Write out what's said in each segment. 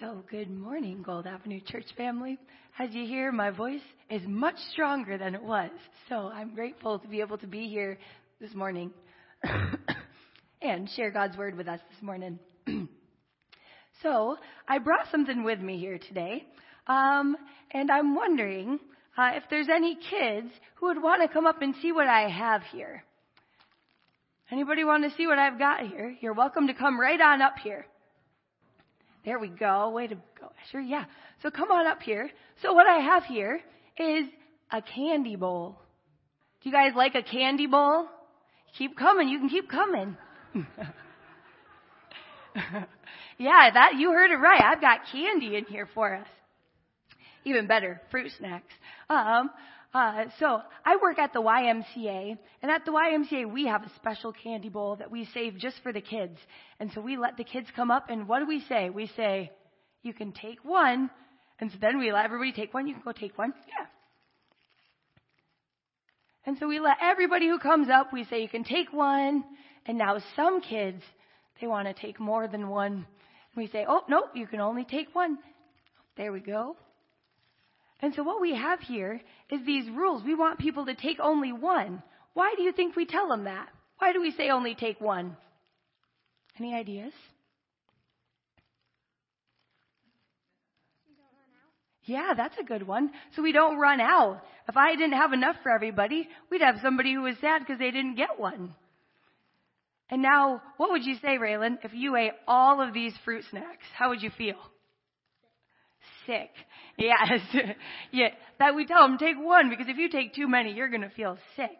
So, good morning, Gold Avenue Church family. As you hear, my voice is much stronger than it was. So, I'm grateful to be able to be here this morning and share God's word with us this morning. so, I brought something with me here today, um, and I'm wondering uh, if there's any kids who would want to come up and see what I have here. Anybody want to see what I've got here? You're welcome to come right on up here. There we go. Way to go. Sure, yeah. So come on up here. So what I have here is a candy bowl. Do you guys like a candy bowl? Keep coming. You can keep coming. yeah, that, you heard it right. I've got candy in here for us. Even better, fruit snacks. Um, uh, so I work at the YMCA, and at the YMCA we have a special candy bowl that we save just for the kids. And so we let the kids come up, and what do we say? We say, "You can take one," and so then we let everybody take one. You can go take one, yeah. And so we let everybody who comes up, we say, "You can take one." And now some kids, they want to take more than one. And we say, "Oh no, you can only take one." There we go. And so what we have here is these rules. We want people to take only one. Why do you think we tell them that? Why do we say only take one? Any ideas? Yeah, that's a good one. So we don't run out. If I didn't have enough for everybody, we'd have somebody who was sad because they didn't get one. And now, what would you say, Raylan, if you ate all of these fruit snacks? How would you feel? Sick. Yes. yeah. That we tell them, take one, because if you take too many, you're going to feel sick.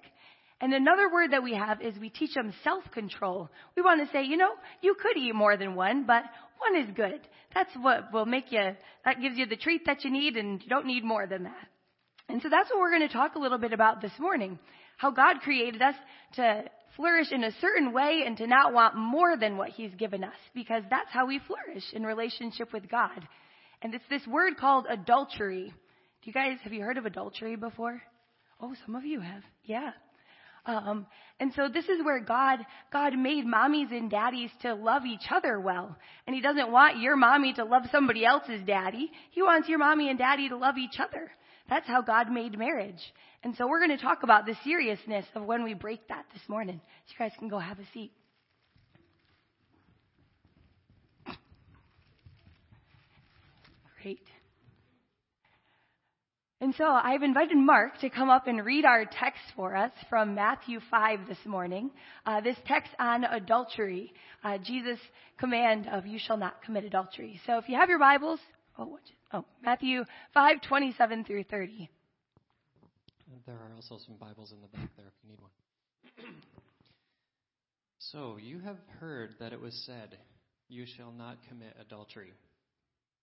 And another word that we have is we teach them self-control. We want to say, you know, you could eat more than one, but one is good. That's what will make you, that gives you the treat that you need and you don't need more than that. And so that's what we're going to talk a little bit about this morning. How God created us to flourish in a certain way and to not want more than what He's given us because that's how we flourish in relationship with God. And it's this word called adultery. Do you guys, have you heard of adultery before? Oh, some of you have. Yeah. Um, and so this is where God, God made mommies and daddies to love each other well. And He doesn't want your mommy to love somebody else's daddy. He wants your mommy and daddy to love each other. That's how God made marriage. And so we're going to talk about the seriousness of when we break that this morning. So you guys can go have a seat. Great. And so I've invited Mark to come up and read our text for us from Matthew 5 this morning. Uh, this text on adultery, uh, Jesus' command of you shall not commit adultery. So if you have your Bibles, oh, oh Matthew 5, 27 through 30. There are also some Bibles in the back there if you need one. so you have heard that it was said, you shall not commit adultery.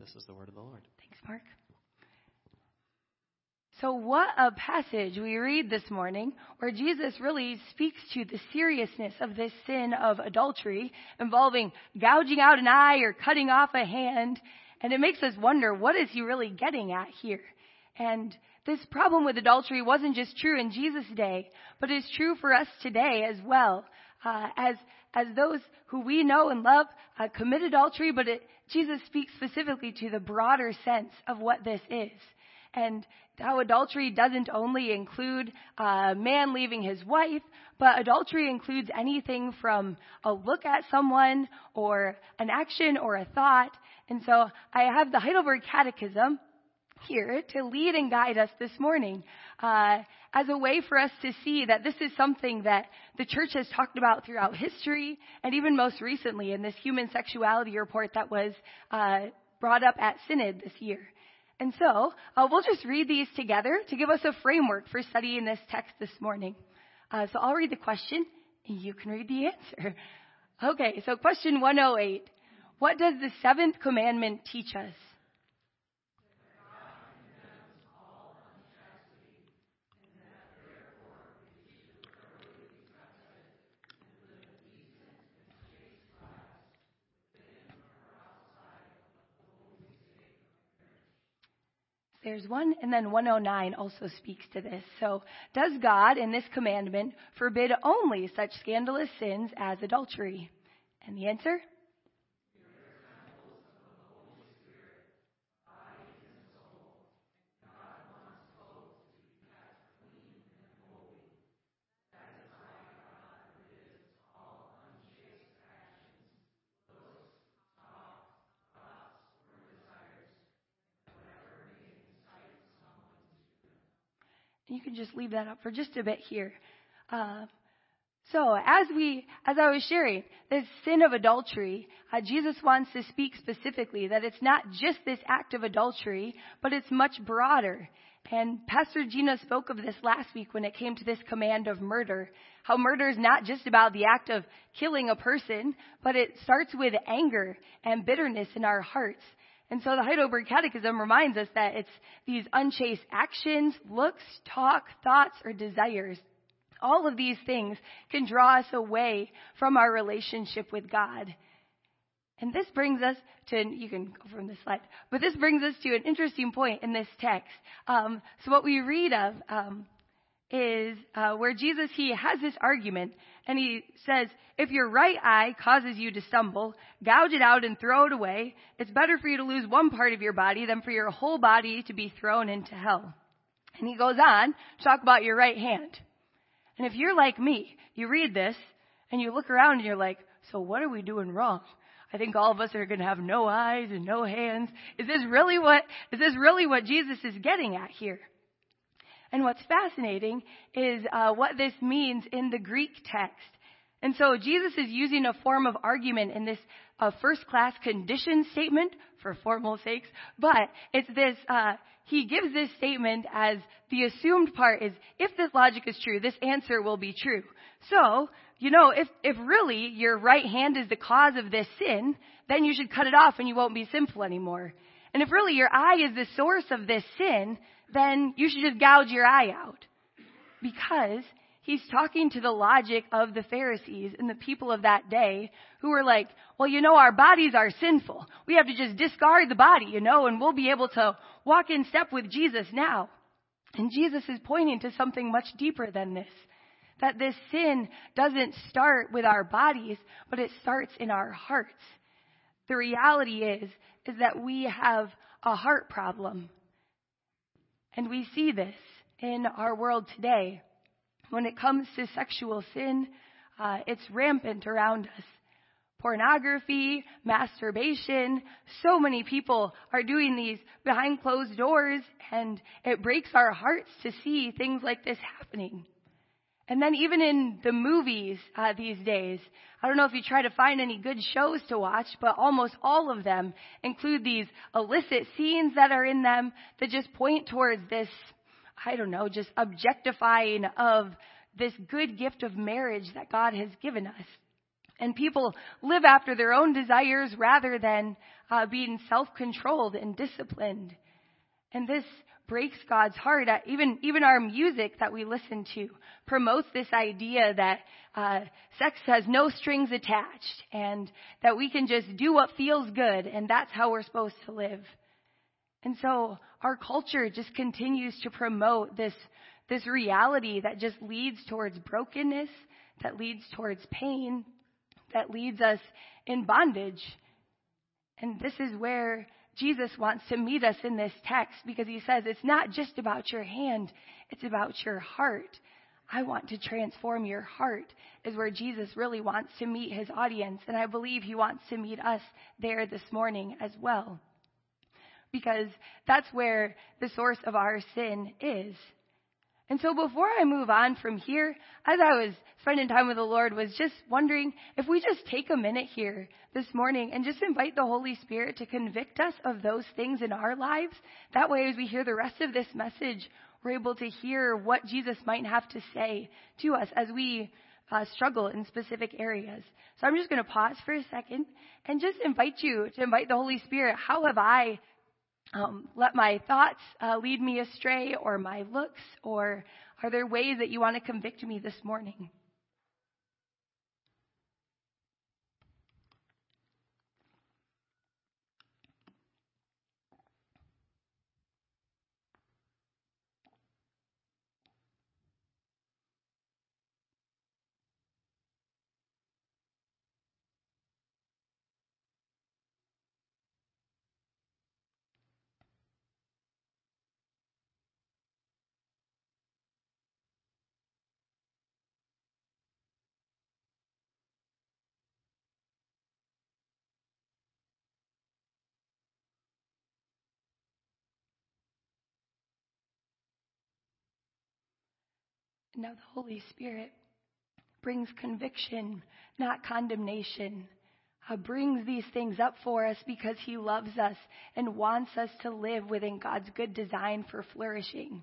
This is the word of the Lord. Thanks, Mark. So, what a passage we read this morning where Jesus really speaks to the seriousness of this sin of adultery involving gouging out an eye or cutting off a hand. And it makes us wonder what is he really getting at here? And this problem with adultery wasn't just true in Jesus' day, but is true for us today as well. Uh, as as those who we know and love uh, commit adultery, but it, Jesus speaks specifically to the broader sense of what this is. And how adultery doesn't only include a man leaving his wife, but adultery includes anything from a look at someone or an action or a thought. And so I have the Heidelberg Catechism here to lead and guide us this morning uh, as a way for us to see that this is something that the church has talked about throughout history and even most recently in this human sexuality report that was uh, brought up at Synod this year. And so uh, we'll just read these together to give us a framework for studying this text this morning. Uh, so I'll read the question and you can read the answer. Okay, so question 108. What does the seventh commandment teach us? There's one, and then 109 also speaks to this. So, does God in this commandment forbid only such scandalous sins as adultery? And the answer? You can just leave that up for just a bit here. Uh, so as we, as I was sharing, this sin of adultery, uh, Jesus wants to speak specifically that it's not just this act of adultery, but it's much broader. And Pastor Gina spoke of this last week when it came to this command of murder. How murder is not just about the act of killing a person, but it starts with anger and bitterness in our hearts. And so the Heidelberg Catechism reminds us that it's these unchaste actions, looks, talk, thoughts, or desires. All of these things can draw us away from our relationship with God. And this brings us to, you can go from this slide, but this brings us to an interesting point in this text. Um, so what we read of um, is uh, where Jesus, he has this argument, and he says, if your right eye causes you to stumble, gouge it out and throw it away. It's better for you to lose one part of your body than for your whole body to be thrown into hell. And he goes on to talk about your right hand. And if you're like me, you read this and you look around and you're like, so what are we doing wrong? I think all of us are going to have no eyes and no hands. Is this really what, is this really what Jesus is getting at here? And what's fascinating is uh, what this means in the Greek text. And so Jesus is using a form of argument in this uh, first class condition statement for formal sakes, but it's this, uh, he gives this statement as the assumed part is if this logic is true, this answer will be true. So, you know, if, if really your right hand is the cause of this sin, then you should cut it off and you won't be sinful anymore. And if really your eye is the source of this sin, then you should just gouge your eye out. Because he's talking to the logic of the Pharisees and the people of that day who were like, well, you know, our bodies are sinful. We have to just discard the body, you know, and we'll be able to walk in step with Jesus now. And Jesus is pointing to something much deeper than this. That this sin doesn't start with our bodies, but it starts in our hearts. The reality is, is that we have a heart problem. And we see this in our world today. When it comes to sexual sin, uh, it's rampant around us. Pornography, masturbation, so many people are doing these behind closed doors, and it breaks our hearts to see things like this happening. And then even in the movies uh, these days, I don't know if you try to find any good shows to watch, but almost all of them include these illicit scenes that are in them that just point towards this, I don't know, just objectifying of this good gift of marriage that God has given us. And people live after their own desires rather than uh, being self-controlled and disciplined. And this breaks God's heart. Uh, even even our music that we listen to promotes this idea that uh, sex has no strings attached, and that we can just do what feels good, and that's how we're supposed to live. And so our culture just continues to promote this this reality that just leads towards brokenness, that leads towards pain, that leads us in bondage. And this is where Jesus wants to meet us in this text because he says it's not just about your hand, it's about your heart. I want to transform your heart is where Jesus really wants to meet his audience. And I believe he wants to meet us there this morning as well. Because that's where the source of our sin is. And so before I move on from here, as I was spending time with the Lord, was just wondering if we just take a minute here this morning and just invite the Holy Spirit to convict us of those things in our lives. That way, as we hear the rest of this message, we're able to hear what Jesus might have to say to us as we uh, struggle in specific areas. So I'm just going to pause for a second and just invite you to invite the Holy Spirit. How have I um, let my thoughts uh, lead me astray, or my looks, or are there ways that you want to convict me this morning? Now the Holy Spirit brings conviction, not condemnation. Uh, brings these things up for us because he loves us and wants us to live within God's good design for flourishing.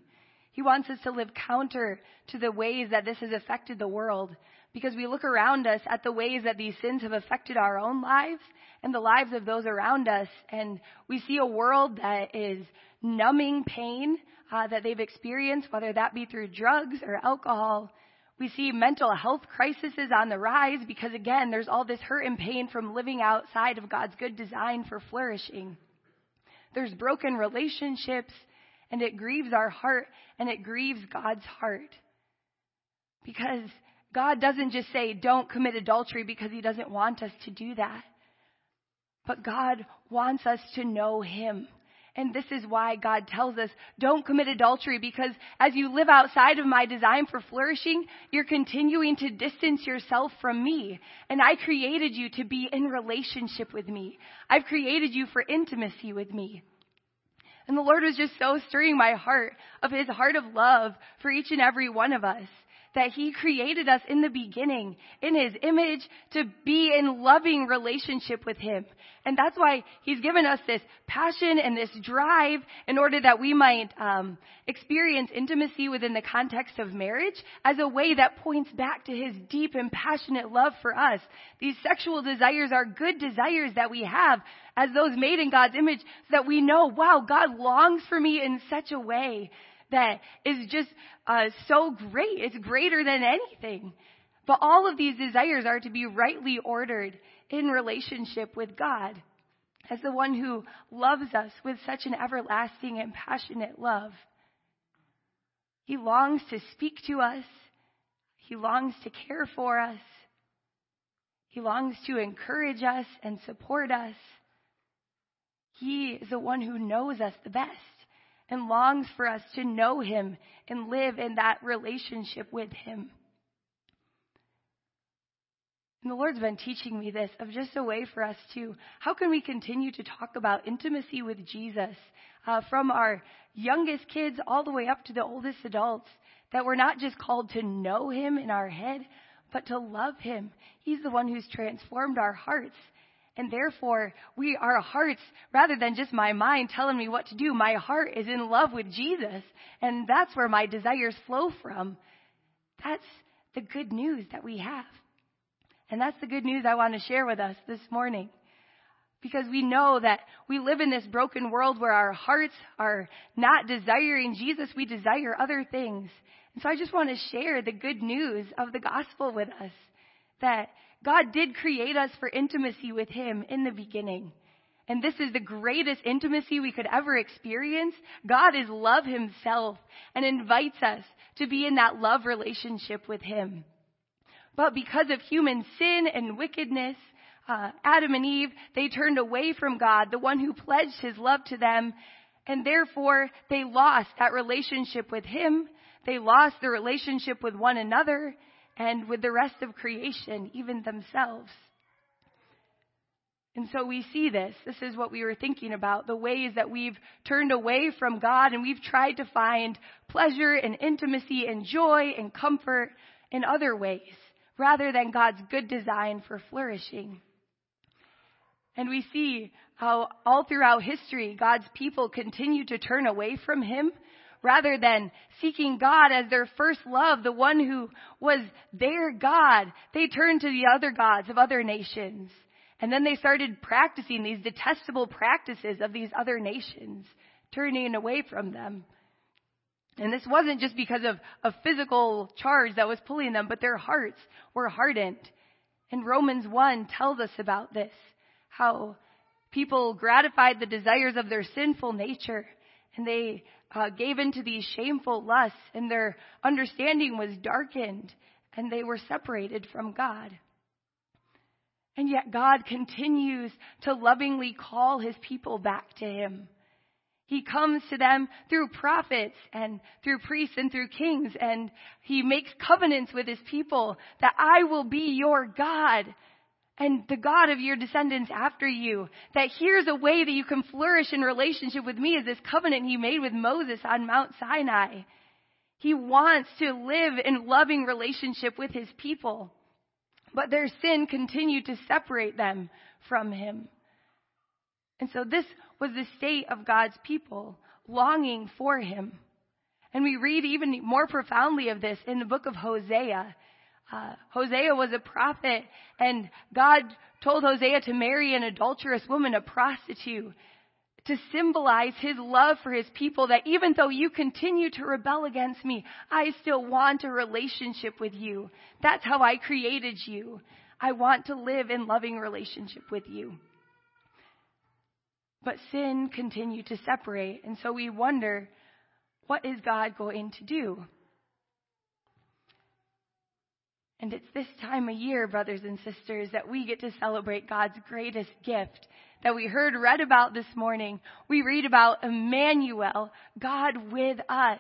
He wants us to live counter to the ways that this has affected the world because we look around us at the ways that these sins have affected our own lives and the lives of those around us and we see a world that is numbing pain uh, that they've experienced, whether that be through drugs or alcohol. We see mental health crises on the rise because, again, there's all this hurt and pain from living outside of God's good design for flourishing. There's broken relationships, and it grieves our heart, and it grieves God's heart. Because God doesn't just say, don't commit adultery because He doesn't want us to do that. But God wants us to know Him. And this is why God tells us, don't commit adultery because as you live outside of my design for flourishing, you're continuing to distance yourself from me. And I created you to be in relationship with me. I've created you for intimacy with me. And the Lord was just so stirring my heart of his heart of love for each and every one of us that He created us in the beginning in His image to be in loving relationship with Him. And that's why He's given us this passion and this drive in order that we might um, experience intimacy within the context of marriage as a way that points back to His deep and passionate love for us. These sexual desires are good desires that we have as those made in God's image so that we know, wow, God longs for me in such a way that is just uh, so great. It's greater than anything. But all of these desires are to be rightly ordered in relationship with God as the one who loves us with such an everlasting and passionate love. He longs to speak to us. He longs to care for us. He longs to encourage us and support us. He is the one who knows us the best and longs for us to know Him and live in that relationship with Him. And the Lord's been teaching me this of just a way for us to, how can we continue to talk about intimacy with Jesus uh, from our youngest kids all the way up to the oldest adults, that we're not just called to know Him in our head, but to love Him. He's the one who's transformed our hearts. And therefore, we, our hearts, rather than just my mind telling me what to do, my heart is in love with Jesus. And that's where my desires flow from. That's the good news that we have. And that's the good news I want to share with us this morning. Because we know that we live in this broken world where our hearts are not desiring Jesus, we desire other things. And so I just want to share the good news of the gospel with us that God did create us for intimacy with Him in the beginning. And this is the greatest intimacy we could ever experience. God is love Himself and invites us to be in that love relationship with Him. But because of human sin and wickedness, uh, Adam and Eve, they turned away from God, the one who pledged His love to them, and therefore they lost that relationship with Him. They lost the relationship with one another and with the rest of creation, even themselves. And so we see this. This is what we were thinking about the ways that we've turned away from God and we've tried to find pleasure and intimacy and joy and comfort in other ways rather than God's good design for flourishing. And we see how all throughout history, God's people continue to turn away from Him rather than seeking God as their first love, the one who was their God, they turned to the other gods of other nations. And then they started practicing these detestable practices of these other nations, turning away from them. And this wasn't just because of a physical charge that was pulling them, but their hearts were hardened. And Romans 1 tells us about this, how people gratified the desires of their sinful nature and they uh, gave into these shameful lusts and their understanding was darkened and they were separated from God. And yet God continues to lovingly call his people back to him. He comes to them through prophets and through priests and through kings, and he makes covenants with his people that I will be your God and the God of your descendants after you. That here's a way that you can flourish in relationship with me is this covenant he made with Moses on Mount Sinai. He wants to live in loving relationship with his people. But their sin continued to separate them from him. And so this was the state of God's people, longing for him. And we read even more profoundly of this in the book of Hosea. Uh, Hosea was a prophet, and God told Hosea to marry an adulterous woman, a prostitute, to symbolize his love for his people that even though you continue to rebel against me, I still want a relationship with you. That's how I created you. I want to live in loving relationship with you. But sin continued to separate, and so we wonder, what is God going to do? And it's this time of year, brothers and sisters, that we get to celebrate God's greatest gift that we heard read about this morning. We read about Emmanuel, God with us.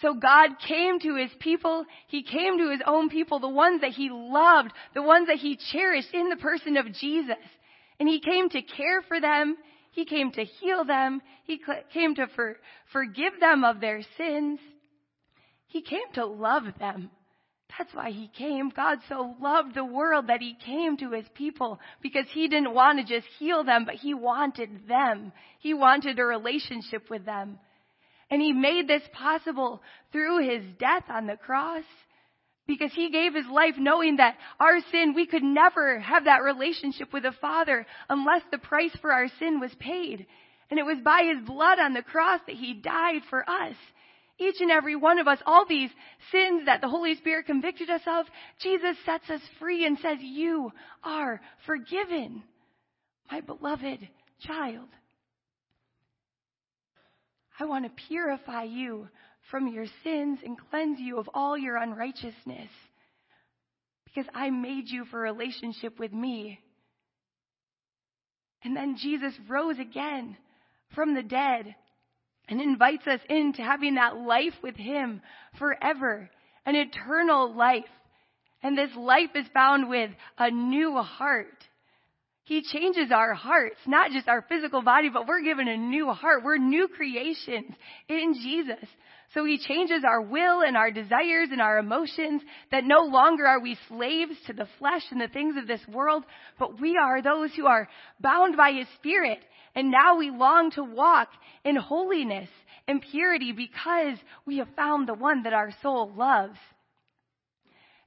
So God came to his people. He came to his own people, the ones that he loved, the ones that he cherished in the person of Jesus. And he came to care for them. He came to heal them. He came to for, forgive them of their sins. He came to love them. That's why he came. God so loved the world that he came to his people because he didn't want to just heal them, but he wanted them. He wanted a relationship with them. And he made this possible through his death on the cross because he gave his life knowing that our sin, we could never have that relationship with the Father unless the price for our sin was paid. And it was by his blood on the cross that he died for us each and every one of us, all these sins that the Holy Spirit convicted us of, Jesus sets us free and says, You are forgiven, my beloved child. I want to purify you from your sins and cleanse you of all your unrighteousness because I made you for relationship with me. And then Jesus rose again from the dead and invites us into having that life with Him forever, an eternal life. And this life is found with a new heart. He changes our hearts, not just our physical body, but we're given a new heart. We're new creations in Jesus. So he changes our will and our desires and our emotions that no longer are we slaves to the flesh and the things of this world, but we are those who are bound by his spirit and now we long to walk in holiness and purity because we have found the one that our soul loves.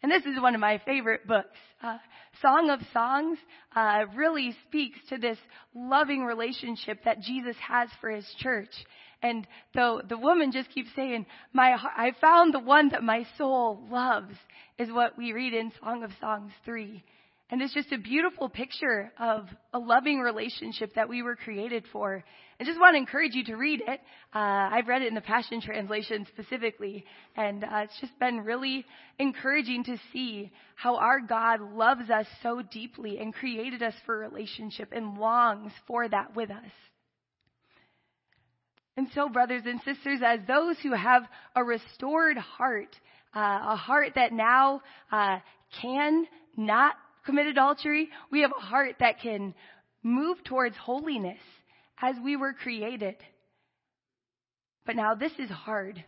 And this is one of my favorite books. Uh, Song of Songs uh, really speaks to this loving relationship that Jesus has for his church. And though the woman just keeps saying, "My, I found the one that my soul loves," is what we read in Song of Songs three. And it's just a beautiful picture of a loving relationship that we were created for. I just want to encourage you to read it. Uh, I've read it in the Passion Translation specifically, and uh, it's just been really encouraging to see how our God loves us so deeply and created us for relationship and longs for that with us. And so, brothers and sisters, as those who have a restored heart, uh, a heart that now uh, can not commit adultery, we have a heart that can move towards holiness as we were created. But now this is hard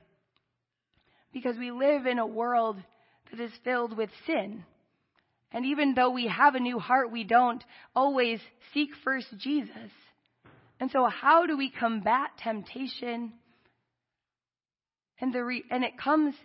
because we live in a world that is filled with sin. And even though we have a new heart, we don't always seek first Jesus. And so, how do we combat temptation And the re- and it comes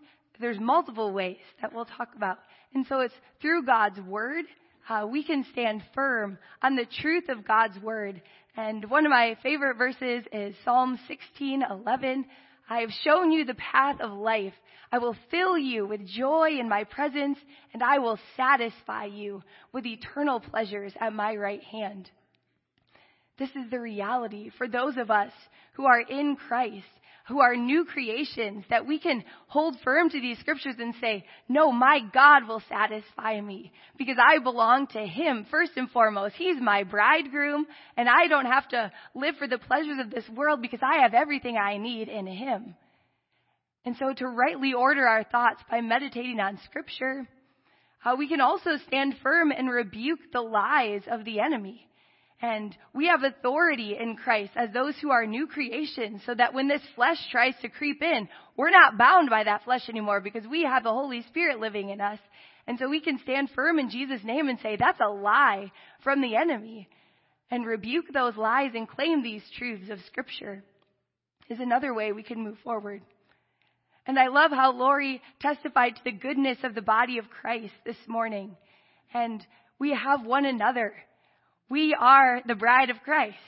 there's multiple ways that we'll talk about. And so it's through God's word uh, we can stand firm on the truth of God's word. And one of my favorite verses is Psalm 16:11. I have shown you the path of life. I will fill you with joy in my presence, and I will satisfy you with eternal pleasures at my right hand. This is the reality for those of us who are in Christ who are new creations, that we can hold firm to these scriptures and say, no, my God will satisfy me because I belong to Him first and foremost. He's my bridegroom and I don't have to live for the pleasures of this world because I have everything I need in Him. And so to rightly order our thoughts by meditating on scripture, uh, we can also stand firm and rebuke the lies of the enemy. And we have authority in Christ as those who are new creations so that when this flesh tries to creep in, we're not bound by that flesh anymore because we have the Holy Spirit living in us. And so we can stand firm in Jesus' name and say, that's a lie from the enemy. And rebuke those lies and claim these truths of Scripture is another way we can move forward. And I love how Lori testified to the goodness of the body of Christ this morning. And we have one another. We are the bride of Christ.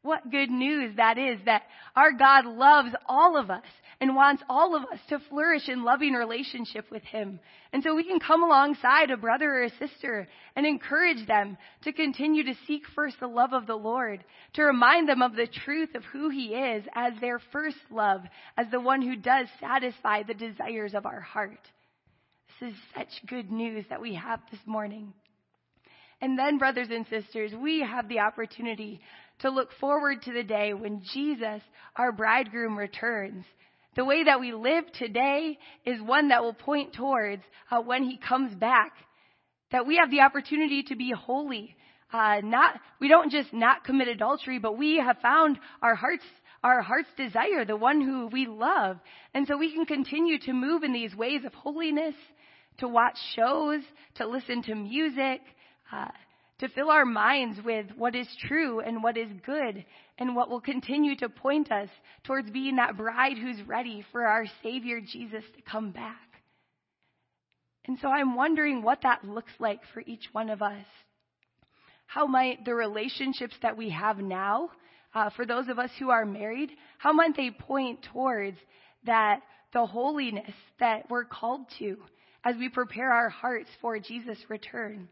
What good news that is that our God loves all of us and wants all of us to flourish in loving relationship with Him. And so we can come alongside a brother or a sister and encourage them to continue to seek first the love of the Lord, to remind them of the truth of who He is as their first love, as the one who does satisfy the desires of our heart. This is such good news that we have this morning. And then, brothers and sisters, we have the opportunity to look forward to the day when Jesus, our bridegroom, returns. The way that we live today is one that will point towards uh, when he comes back. That we have the opportunity to be holy. Uh, not, we don't just not commit adultery, but we have found our hearts our heart's desire, the one who we love. And so we can continue to move in these ways of holiness, to watch shows, to listen to music, uh, to fill our minds with what is true and what is good and what will continue to point us towards being that bride who's ready for our Savior Jesus to come back. And so I'm wondering what that looks like for each one of us. How might the relationships that we have now, uh, for those of us who are married, how might they point towards that the holiness that we're called to as we prepare our hearts for Jesus' return?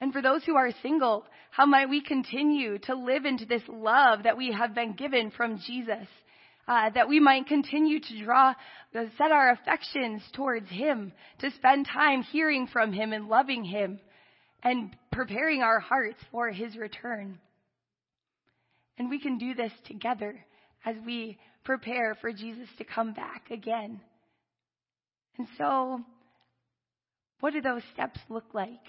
And for those who are single, how might we continue to live into this love that we have been given from Jesus? Uh, that we might continue to draw, uh, set our affections towards Him, to spend time hearing from Him and loving Him, and preparing our hearts for His return. And we can do this together as we prepare for Jesus to come back again. And so, what do those steps look like?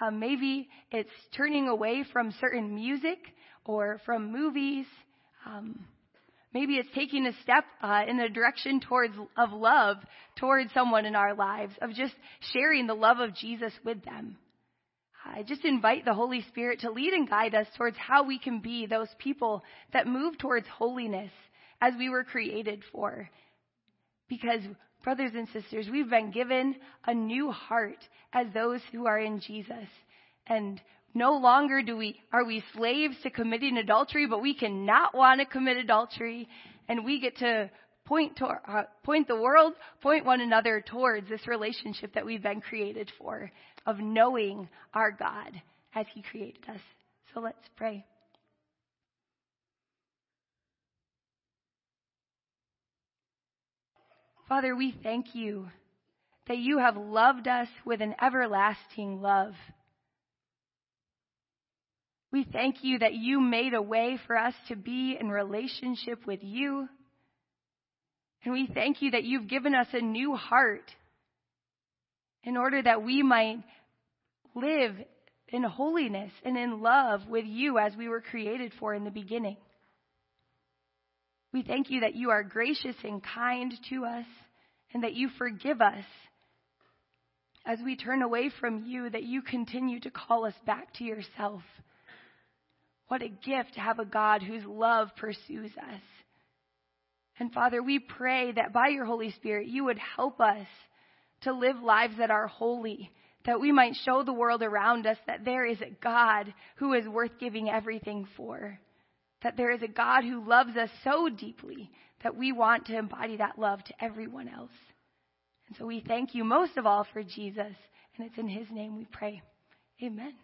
Uh, maybe it's turning away from certain music or from movies. Um, maybe it's taking a step uh, in the direction towards of love towards someone in our lives, of just sharing the love of Jesus with them. I just invite the Holy Spirit to lead and guide us towards how we can be those people that move towards holiness as we were created for. Because Brothers and sisters, we've been given a new heart as those who are in Jesus. And no longer do we, are we slaves to committing adultery, but we cannot want to commit adultery. And we get to point to, uh, point the world, point one another towards this relationship that we've been created for of knowing our God as He created us. So let's pray. Father, we thank you that you have loved us with an everlasting love. We thank you that you made a way for us to be in relationship with you. And we thank you that you've given us a new heart in order that we might live in holiness and in love with you as we were created for in the beginning. We thank you that you are gracious and kind to us and that you forgive us as we turn away from you, that you continue to call us back to yourself. What a gift to have a God whose love pursues us. And Father, we pray that by your Holy Spirit, you would help us to live lives that are holy, that we might show the world around us that there is a God who is worth giving everything for, that there is a God who loves us so deeply that we want to embody that love to everyone else. And so we thank you most of all for Jesus, and it's in his name we pray. Amen.